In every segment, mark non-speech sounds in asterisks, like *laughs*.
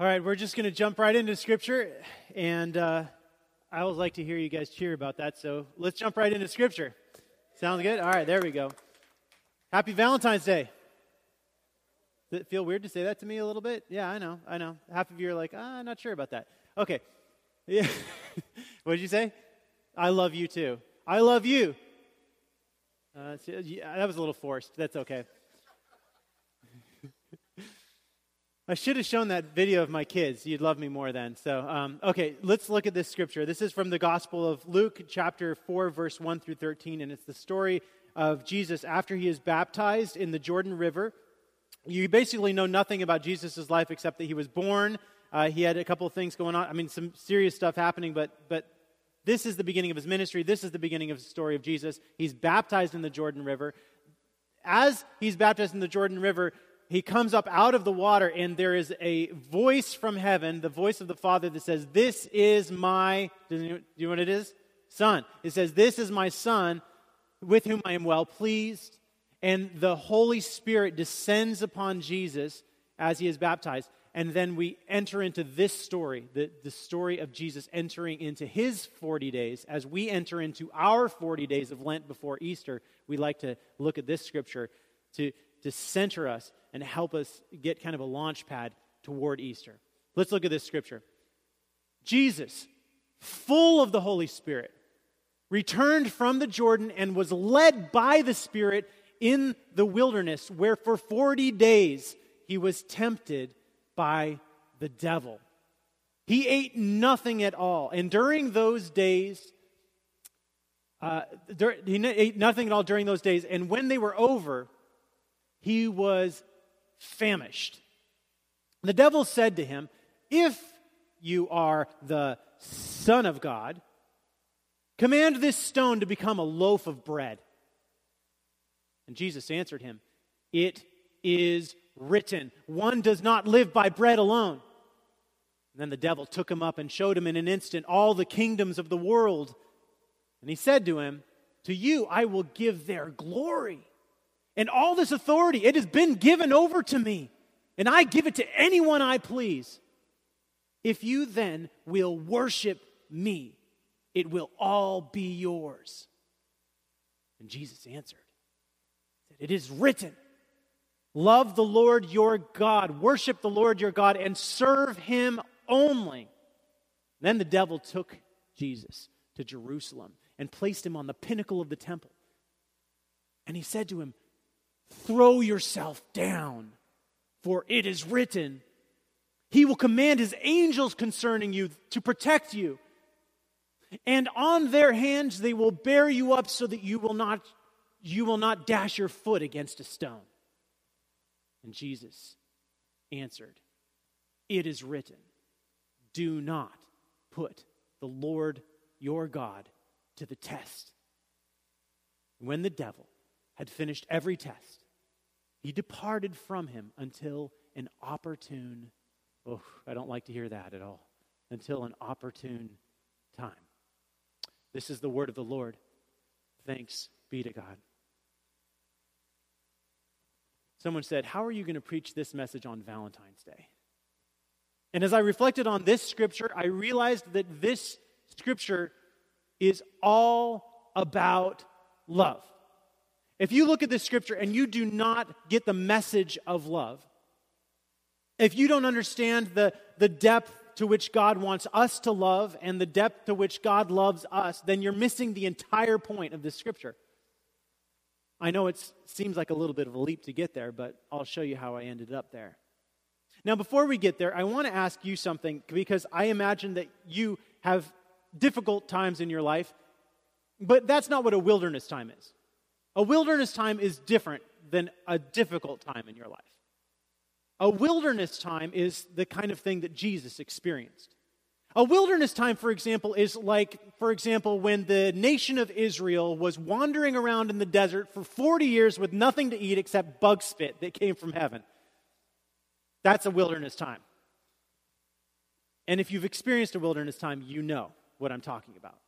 All right, we're just going to jump right into Scripture, and uh, I always like to hear you guys cheer about that. So let's jump right into Scripture. Sounds good? All right, there we go. Happy Valentine's Day. Does it feel weird to say that to me a little bit? Yeah, I know, I know. Half of you are like, ah, I'm not sure about that. Okay. *laughs* Yeah. what did you say? I love you too. I love you. Uh, yeah, that was a little forced. That's okay. I should have shown that video of my kids. You'd love me more then. So, um, okay, let's look at this scripture. This is from the Gospel of Luke, chapter 4, verse 1 through 13, and it's the story of Jesus after he is baptized in the Jordan River. You basically know nothing about Jesus' life except that he was born. Uh, he had a couple of things going on. I mean, some serious stuff happening, but, but this is the beginning of his ministry. This is the beginning of the story of Jesus. He's baptized in the Jordan River. As he's baptized in the Jordan River, he comes up out of the water, and there is a voice from heaven, the voice of the Father, that says, This is my, do you know what it is? Son. It says, This is my Son, with whom I am well pleased. And the Holy Spirit descends upon Jesus as he is baptized. And then we enter into this story, the, the story of Jesus entering into his 40 days. As we enter into our 40 days of Lent before Easter, we like to look at this scripture to, to center us and help us get kind of a launch pad toward Easter. Let's look at this scripture. Jesus, full of the Holy Spirit, returned from the Jordan and was led by the Spirit in the wilderness, where for 40 days he was tempted by the devil. He ate nothing at all. And during those days, uh, he ate nothing at all during those days. And when they were over, he was famished. The devil said to him, If you are the Son of God, command this stone to become a loaf of bread. And Jesus answered him, It is written, one does not live by bread alone. And then the devil took him up and showed him in an instant all the kingdoms of the world. And he said to him, To you I will give their glory and all this authority, it has been given over to me, and I give it to anyone I please. If you then will worship me, it will all be yours. And Jesus answered, It is written, Love the Lord your God, worship the Lord your God, and serve him only. Then the devil took Jesus to Jerusalem and placed him on the pinnacle of the temple. And he said to him, Throw yourself down, for it is written, He will command His angels concerning you to protect you. And on their hands they will bear you up so that you will not, you will not dash your foot against a stone. And Jesus answered, It is written, Do not put the Lord your God to the test. When the devil had finished every test, he departed from him until an opportune, oh, I don't like to hear that at all, until an opportune time. This is the word of the Lord. Thanks be to God. Someone said, How are you going to preach this message on Valentine's Day? And as I reflected on this scripture, I realized that this scripture is all about love. If you look at this scripture and you do not get the message of love, if you don't understand the, the depth to which God wants us to love and the depth to which God loves us, then you're missing the entire point of this scripture. I know it seems like a little bit of a leap to get there, but I'll show you how I ended up there. Now, before we get there, I want to ask you something because I imagine that you have difficult times in your life, but that's not what a wilderness time is. A wilderness time is different than a difficult time in your life. A wilderness time is the kind of thing that Jesus experienced. A wilderness time, for example, is like, for example, when the nation of Israel was wandering around in the desert for 40 years with nothing to eat except bug spit that came from heaven. That's a wilderness time. And if you've experienced a wilderness time, you know what I'm talking about.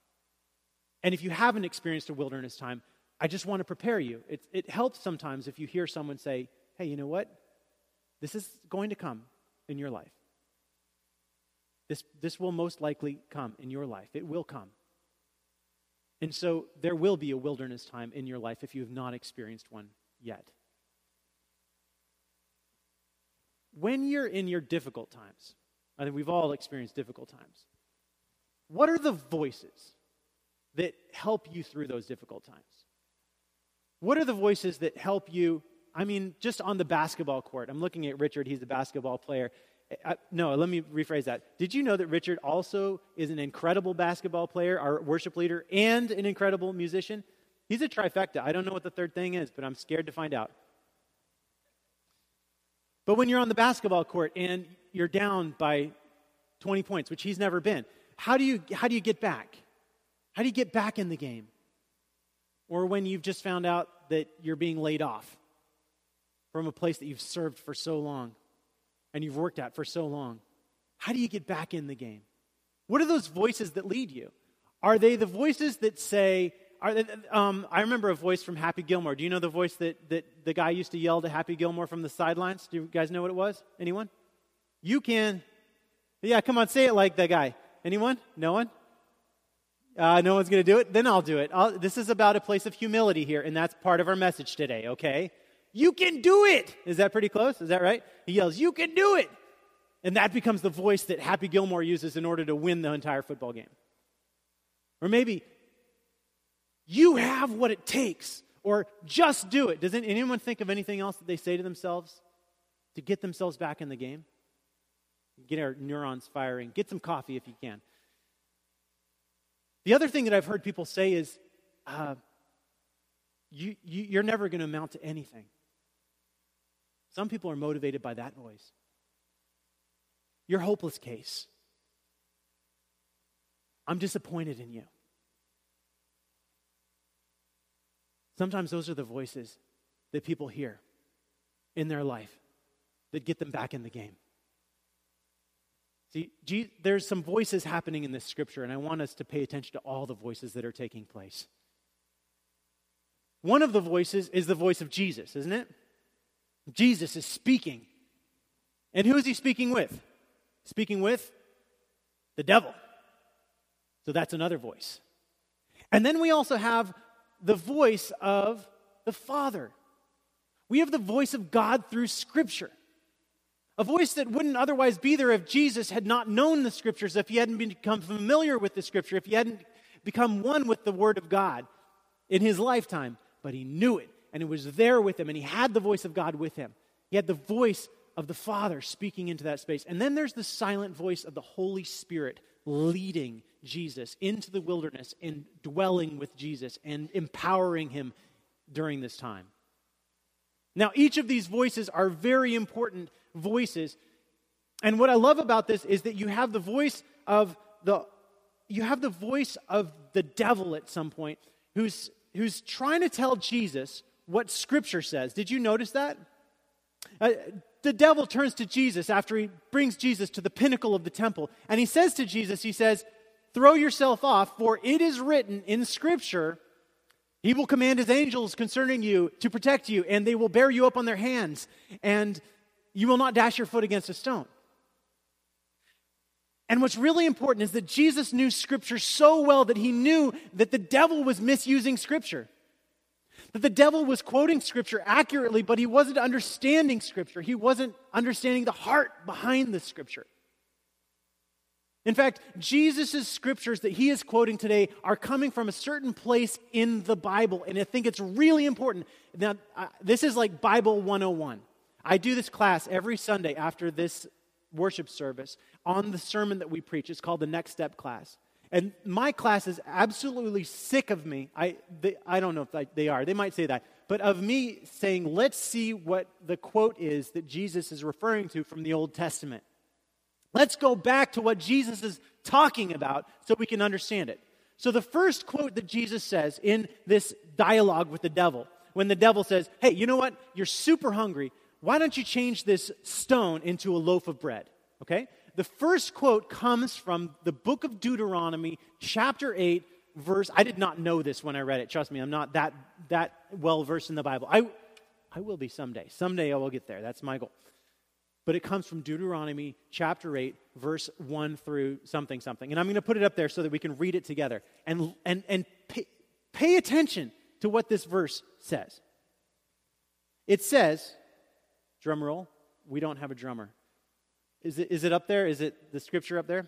And if you haven't experienced a wilderness time, I just want to prepare you. It, it helps sometimes if you hear someone say, hey, you know what? This is going to come in your life. This, this will most likely come in your life. It will come. And so there will be a wilderness time in your life if you have not experienced one yet. When you're in your difficult times, I think we've all experienced difficult times. What are the voices that help you through those difficult times? What are the voices that help you? I mean, just on the basketball court. I'm looking at Richard, he's a basketball player. Eh, I, no, let me rephrase that. Did you know that Richard also is an incredible basketball player, our worship leader, and an incredible musician? He's a trifecta. I don't know what the third thing is, but I'm scared to find out. But when you're on the basketball court and you're down by 20 points, which he's never been, how do you, how do you get back? How do you get back in the game? Or when you've just found out that you're being laid off from a place that you've served for so long and you've worked at for so long. How do you get back in the game? What are those voices that lead you? Are they the voices that say, are they, um, I remember a voice from Happy Gilmore. Do you know the voice that, that the guy used to yell to Happy Gilmore from the sidelines? Do you guys know what it was? Anyone? You can. Yeah, come on, say it like that guy. Anyone? No one? Uh, no one's going to do it? Then I'll do it. I'll, this is about a place of humility here, and that's part of our message today, okay? You can do it. Is that pretty close? Is that right? He yells, You can do it. And that becomes the voice that Happy Gilmore uses in order to win the entire football game. Or maybe, You have what it takes, or just do it. Does anyone think of anything else that they say to themselves to get themselves back in the game? Get our neurons firing. Get some coffee if you can. The other thing that I've heard people say is, uh, you, you, you're never going to amount to anything. Some people are motivated by that voice. Your hopeless case. I'm disappointed in you. Sometimes those are the voices that people hear in their life that get them back in the game. See, there's some voices happening in this scripture, and I want us to pay attention to all the voices that are taking place. One of the voices is the voice of Jesus, isn't it? Jesus is speaking. And who is he speaking with? Speaking with the devil. So that's another voice. And then we also have the voice of the Father. We have the voice of God through Scripture. A voice that wouldn't otherwise be there if Jesus had not known the scriptures, if he hadn't become familiar with the scripture, if he hadn't become one with the word of God in his lifetime. But he knew it, and it was there with him, and he had the voice of God with him. He had the voice of the Father speaking into that space. And then there's the silent voice of the Holy Spirit leading Jesus into the wilderness and dwelling with Jesus and empowering him during this time. Now, each of these voices are very important voices. And what I love about this is that you have the voice of the you have the voice of the devil at some point who's who's trying to tell Jesus what scripture says. Did you notice that? Uh, the devil turns to Jesus after he brings Jesus to the pinnacle of the temple and he says to Jesus, he says, "Throw yourself off for it is written in scripture, he will command his angels concerning you to protect you, and they will bear you up on their hands, and you will not dash your foot against a stone. And what's really important is that Jesus knew Scripture so well that he knew that the devil was misusing Scripture. That the devil was quoting Scripture accurately, but he wasn't understanding Scripture. He wasn't understanding the heart behind the Scripture. In fact, Jesus' scriptures that he is quoting today are coming from a certain place in the Bible, and I think it's really important. Now, uh, this is like Bible 101. I do this class every Sunday after this worship service on the sermon that we preach. It's called the Next Step class. And my class is absolutely sick of me. I, they, I don't know if they are, they might say that, but of me saying, let's see what the quote is that Jesus is referring to from the Old Testament. Let's go back to what Jesus is talking about so we can understand it. So, the first quote that Jesus says in this dialogue with the devil, when the devil says, Hey, you know what? You're super hungry why don't you change this stone into a loaf of bread? Okay? The first quote comes from the book of Deuteronomy, chapter 8, verse. I did not know this when I read it. Trust me, I'm not that, that well versed in the Bible. I, I will be someday. Someday I will get there. That's my goal. but it comes from Deuteronomy chapter 8, verse 1 through something, something. And I'm going to put it up there so that we can read it together. And, and, and pay, pay attention to what this verse says. It says, drum roll, we don't have a drummer. Is it, is it up there? Is it the scripture up there?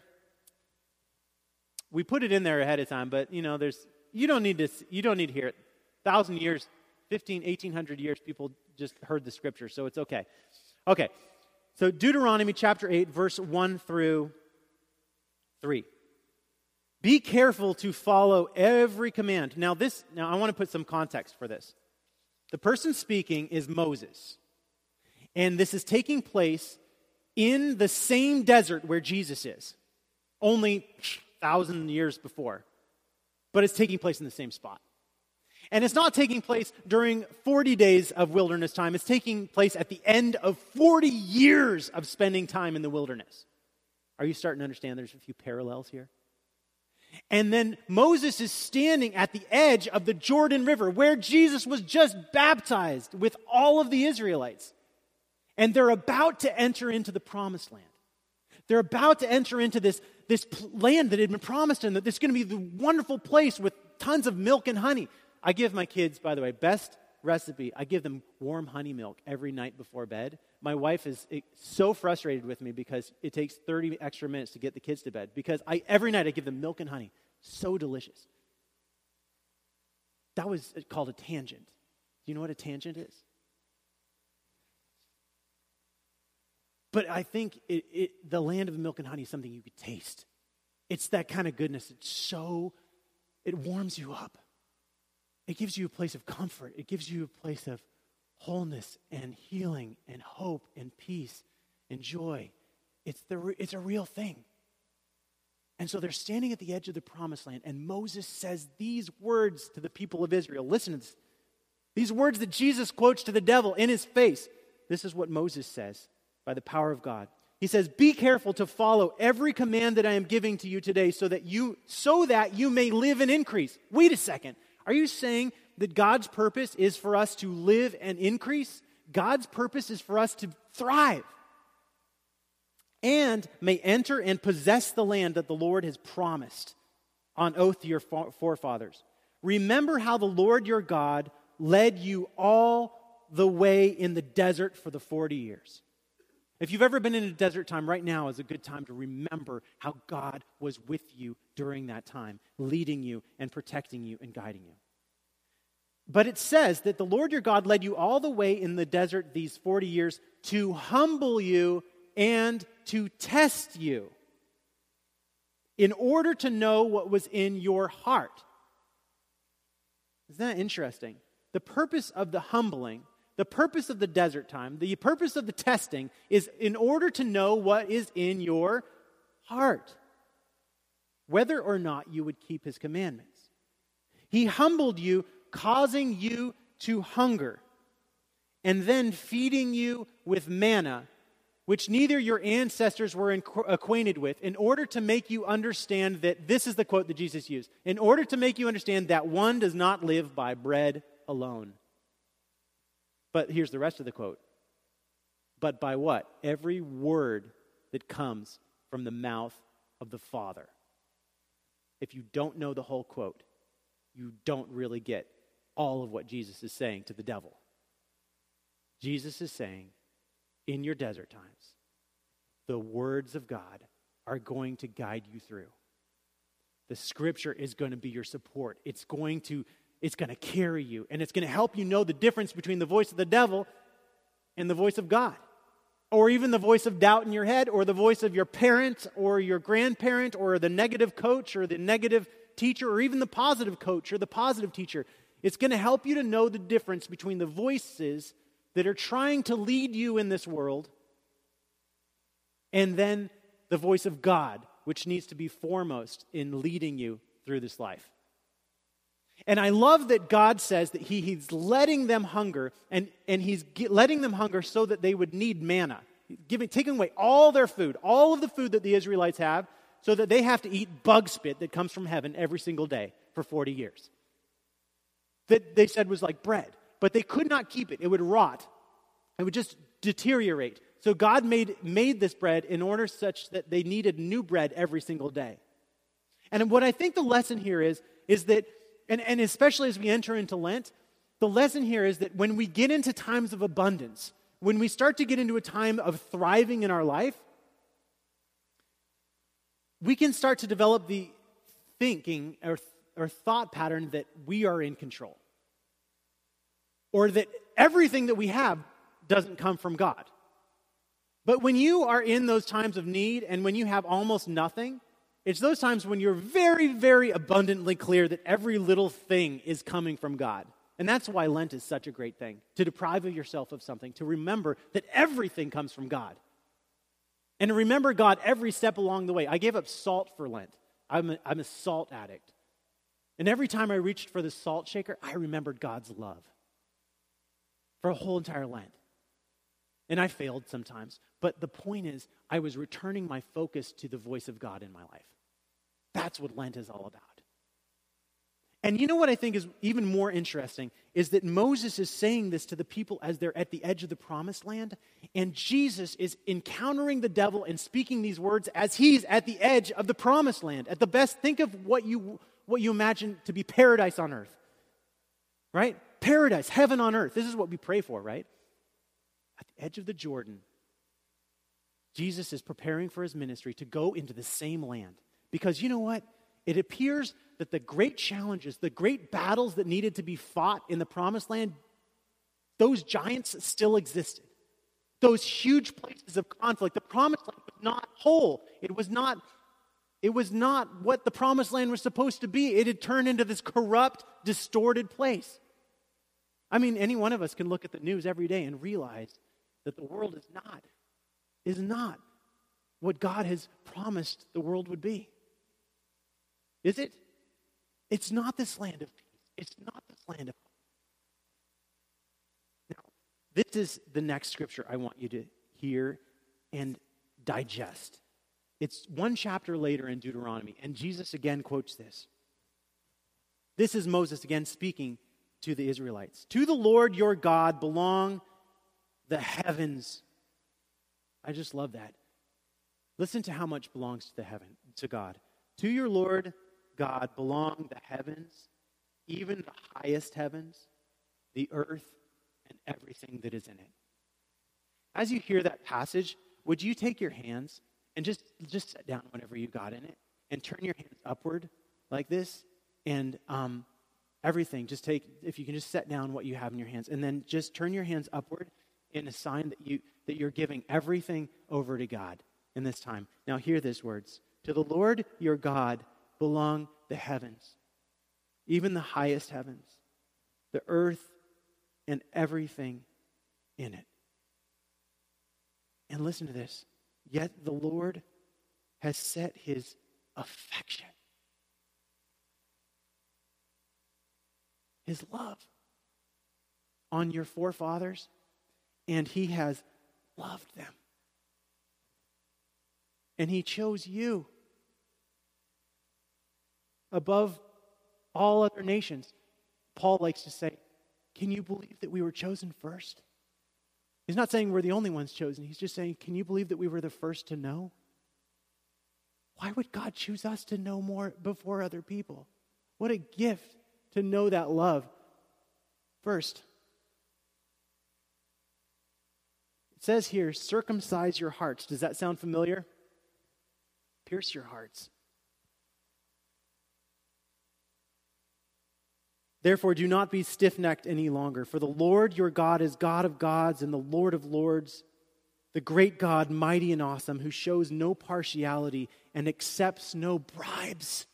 We put it in there ahead of time, but you know, there's you don't need to you don't need to hear it. Thousand years, 15, 1800 years, people just heard the scripture, so it's okay. Okay, so Deuteronomy chapter 8, verse 1 through 3. Be careful to follow every command. Now, this, now I want to put some context for this. The person speaking is Moses. And this is taking place in the same desert where Jesus is, only thousand years before. But it's taking place in the same spot. And it's not taking place during 40 days of wilderness time. It's taking place at the end of 40 years of spending time in the wilderness. Are you starting to understand there's a few parallels here? And then Moses is standing at the edge of the Jordan River where Jesus was just baptized with all of the Israelites. And they're about to enter into the promised land. They're about to enter into this, this land that had been promised them, that this is going to be the wonderful place with tons of milk and honey. I give my kids, by the way, best recipe. I give them warm honey milk every night before bed. My wife is eh, so frustrated with me because it takes 30 extra minutes to get the kids to bed because I every night I give them milk and honey. So delicious. That was eh, called a tangent. Do you know what a tangent is? But I think it, it, the land of milk and honey is something you could taste. It's that kind of goodness. It's so, it warms you up. It gives you a place of comfort. It gives you a place of wholeness and healing and hope and peace and joy. It's, the, it's a real thing. And so they're standing at the edge of the promised land, and Moses says these words to the people of Israel. Listen to this. These words that Jesus quotes to the devil in his face. This is what Moses says by the power of God. He says, "Be careful to follow every command that I am giving to you today so that you so that you may live and increase." Wait a second. Are you saying that God's purpose is for us to live and increase? God's purpose is for us to thrive and may enter and possess the land that the Lord has promised on oath to your forefathers. Remember how the Lord your God led you all the way in the desert for the 40 years. If you've ever been in a desert time, right now is a good time to remember how God was with you during that time, leading you and protecting you and guiding you. But it says that the Lord your God led you all the way in the desert these 40 years to humble you and to test you in order to know what was in your heart. Isn't that interesting? The purpose of the humbling the purpose of the desert time, the purpose of the testing is in order to know what is in your heart, whether or not you would keep his commandments. He humbled you, causing you to hunger, and then feeding you with manna, which neither your ancestors were acquainted with, in order to make you understand that this is the quote that Jesus used in order to make you understand that one does not live by bread alone but here's the rest of the quote. But by what? Every word that comes from the mouth of the Father. If you don't know the whole quote, you don't really get all of what Jesus is saying to the devil. Jesus is saying, in your desert times, the words of God are going to guide you through. The scripture is going to be your support. It's going to it's going to carry you and it's going to help you know the difference between the voice of the devil and the voice of God. Or even the voice of doubt in your head, or the voice of your parent, or your grandparent, or the negative coach, or the negative teacher, or even the positive coach, or the positive teacher. It's going to help you to know the difference between the voices that are trying to lead you in this world and then the voice of God, which needs to be foremost in leading you through this life. And I love that God says that he, He's letting them hunger, and, and He's letting them hunger so that they would need manna. Giving, taking away all their food, all of the food that the Israelites have, so that they have to eat bug spit that comes from heaven every single day for 40 years. That they said was like bread, but they could not keep it. It would rot, it would just deteriorate So God made, made this bread in order such that they needed new bread every single day. And what I think the lesson here is, is that, and, and especially as we enter into Lent, the lesson here is that when we get into times of abundance, when we start to get into a time of thriving in our life, we can start to develop the thinking or, or thought pattern that we are in control. Or that everything that we have doesn't come from God. But when you are in those times of need and when you have almost nothing, it's those times when you're very, very abundantly clear that every little thing is coming from God. And that's why Lent is such a great thing to deprive of yourself of something, to remember that everything comes from God. And to remember God every step along the way. I gave up salt for Lent. I'm a, I'm a salt addict. And every time I reached for the salt shaker, I remembered God's love for a whole entire Lent. And I failed sometimes. But the point is, I was returning my focus to the voice of God in my life. That's what Lent is all about. And you know what I think is even more interesting is that Moses is saying this to the people as they're at the edge of the promised land, and Jesus is encountering the devil and speaking these words as he's at the edge of the promised land. At the best, think of what you what you imagine to be paradise on earth. Right? Paradise, heaven on earth. This is what we pray for, right? At the edge of the Jordan, Jesus is preparing for his ministry to go into the same land. Because you know what? It appears that the great challenges, the great battles that needed to be fought in the promised land, those giants still existed. Those huge places of conflict, the promised land was not whole. It was not, it was not what the promised land was supposed to be. It had turned into this corrupt, distorted place. I mean, any one of us can look at the news every day and realize that the world is not, is not what God has promised the world would be. Is it? It's not this land of peace. It's not this land of hope. Now, this is the next scripture I want you to hear and digest. It's one chapter later in Deuteronomy, and Jesus again quotes this. This is Moses again speaking to the Israelites. To the Lord your God belong the heavens. I just love that. Listen to how much belongs to the heaven to God. To your Lord God belong the heavens, even the highest heavens, the earth, and everything that is in it. As you hear that passage, would you take your hands and just, just sit down whenever you got in it and turn your hands upward like this and um, everything. Just take, if you can just set down what you have in your hands and then just turn your hands upward in a sign that, you, that you're giving everything over to God in this time. Now, hear these words To the Lord your God belong the heavens, even the highest heavens, the earth, and everything in it. And listen to this. Yet the Lord has set his affection, his love on your forefathers, and he has loved them. And he chose you above all other nations. Paul likes to say, Can you believe that we were chosen first? He's not saying we're the only ones chosen. He's just saying, Can you believe that we were the first to know? Why would God choose us to know more before other people? What a gift to know that love first. It says here, circumcise your hearts. Does that sound familiar? Pierce your hearts. Therefore, do not be stiff necked any longer, for the Lord your God is God of gods and the Lord of lords, the great God, mighty and awesome, who shows no partiality and accepts no bribes.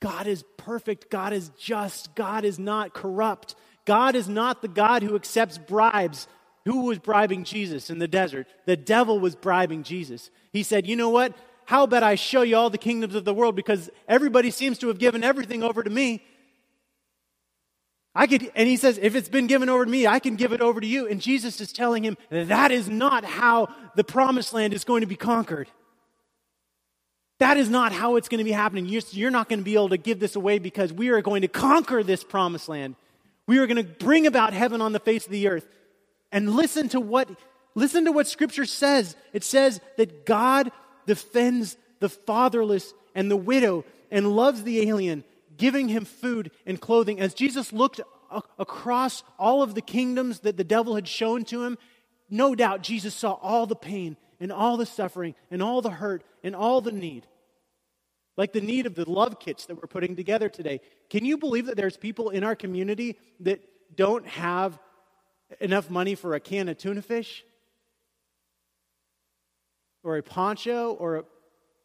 God is perfect. God is just. God is not corrupt. God is not the God who accepts bribes. Who was bribing Jesus in the desert? The devil was bribing Jesus. He said, You know what? How about I show you all the kingdoms of the world because everybody seems to have given everything over to me. I could, and he says, if it's been given over to me, I can give it over to you. And Jesus is telling him that is not how the promised land is going to be conquered. That is not how it's going to be happening. You're, not going to be able to give this away because we are going to conquer this promised land. We are going to bring about heaven on the face of the earth. And listen to what listen to what Scripture says. It says that God defends the fatherless and the widow and loves the alien, giving him food and clothing. As Jesus looked across all of the kingdoms that the devil had shown to him, no doubt Jesus saw all the pain and all the suffering and all the hurt and all the need. Like the need of the love kits that we're putting together today. Can you believe that there's people in our community that don't have enough money for a can of tuna fish? Or a poncho? Or,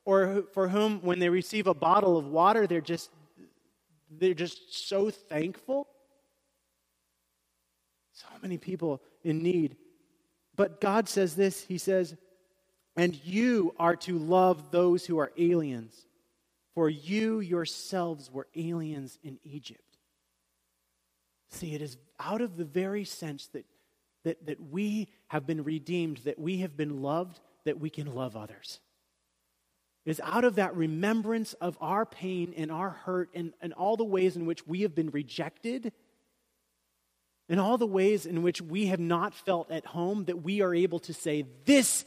or for whom, when they receive a bottle of water, they're just, they're just so thankful? So many people in need. But God says this He says, and you are to love those who are aliens, for you yourselves were aliens in Egypt. See, it is out of the very sense that, that, that we have been redeemed, that we have been loved, that we can love others. Is out of that remembrance of our pain and our hurt and, and all the ways in which we have been rejected and all the ways in which we have not felt at home that we are able to say, This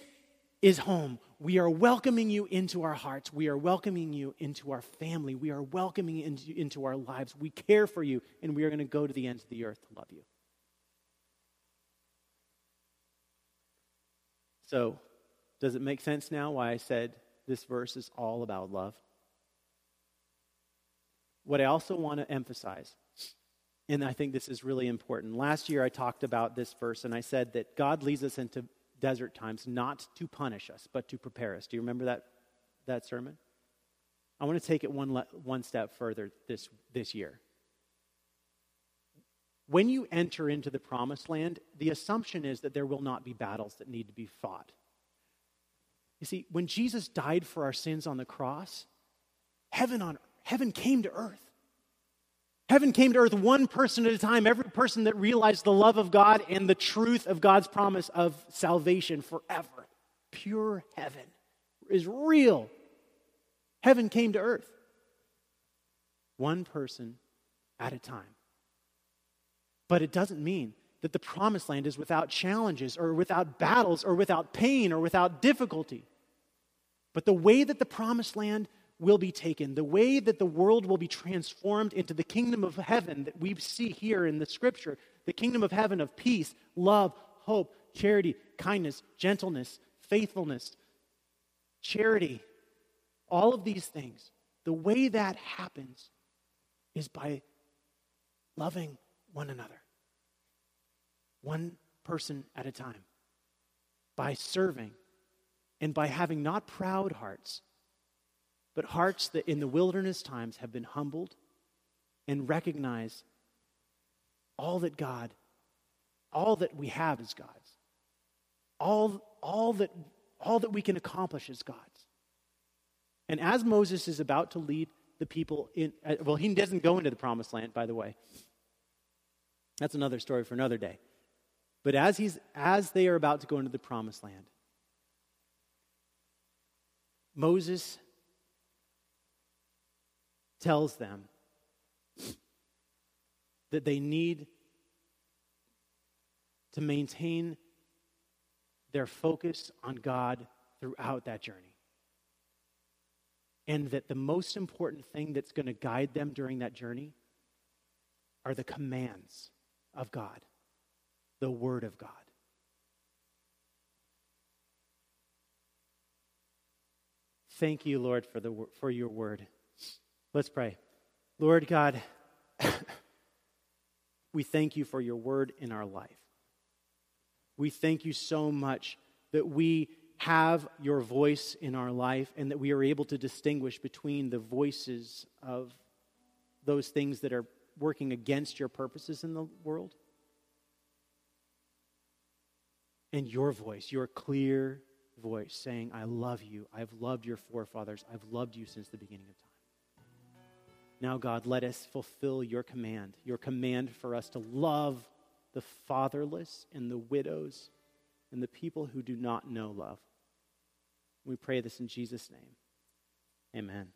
is home. We are welcoming you into our hearts. We are welcoming you into our family. We are welcoming you into, into our lives. We care for you, and we are going to go to the ends of the earth to love you. So, does it make sense now why I said this verse is all about love? What I also want to emphasize, and I think this is really important. Last year I talked about this verse, and I said that God leads us into desert times not to punish us, but to prepare us. Do you remember that, that sermon? I want to take it one, le- one step further this, this year. When you enter into the promised land, the assumption is that there will not be battles that need to be fought. You see, when Jesus died for our sins on the cross, heaven, on, heaven came to earth. Heaven came to earth one person at a time, every person that realized the love of God and the truth of God's promise of salvation forever. Pure heaven is real. Heaven came to earth. One person at a time. But it doesn't mean that the promised land is without challenges or without battles or without pain or without difficulty. But the way that the promised land will be taken, the way that the world will be transformed into the kingdom of heaven that we see here in the scripture, the kingdom of heaven of peace, love, hope, charity, kindness, gentleness, faithfulness, charity, all of these things, the way that happens is by loving one another, one person at a time, by serving, and by having not proud hearts but hearts that in the wilderness times have been humbled and recognize all that God, all that we have is God's. All, all, that, all that we can accomplish is God's. And as Moses is about to lead the people in, uh, well, he doesn't go into the promised land, by the way. That's another story for another day. But as, he's, as they are about to go into the promised land, Moses tells them that they need to maintain their focus on God throughout that journey. And that the most important thing that's going to guide them during that journey are the commands of God, the Word of God. Thank you, Lord, for, the, for your word. Let's pray. Lord God, *coughs* we thank you for your word in our life. We thank you so much that we have your voice in our life and that we are able to distinguish between the voices of those things that are working against your purposes in the world and your voice, your clear voice saying, I love you. I've loved your forefathers. I've loved you since the beginning of time. Now, God, let us fulfill your command, your command for us to love the fatherless and the widows and the people who do not know love. We pray this in Jesus' name. Amen.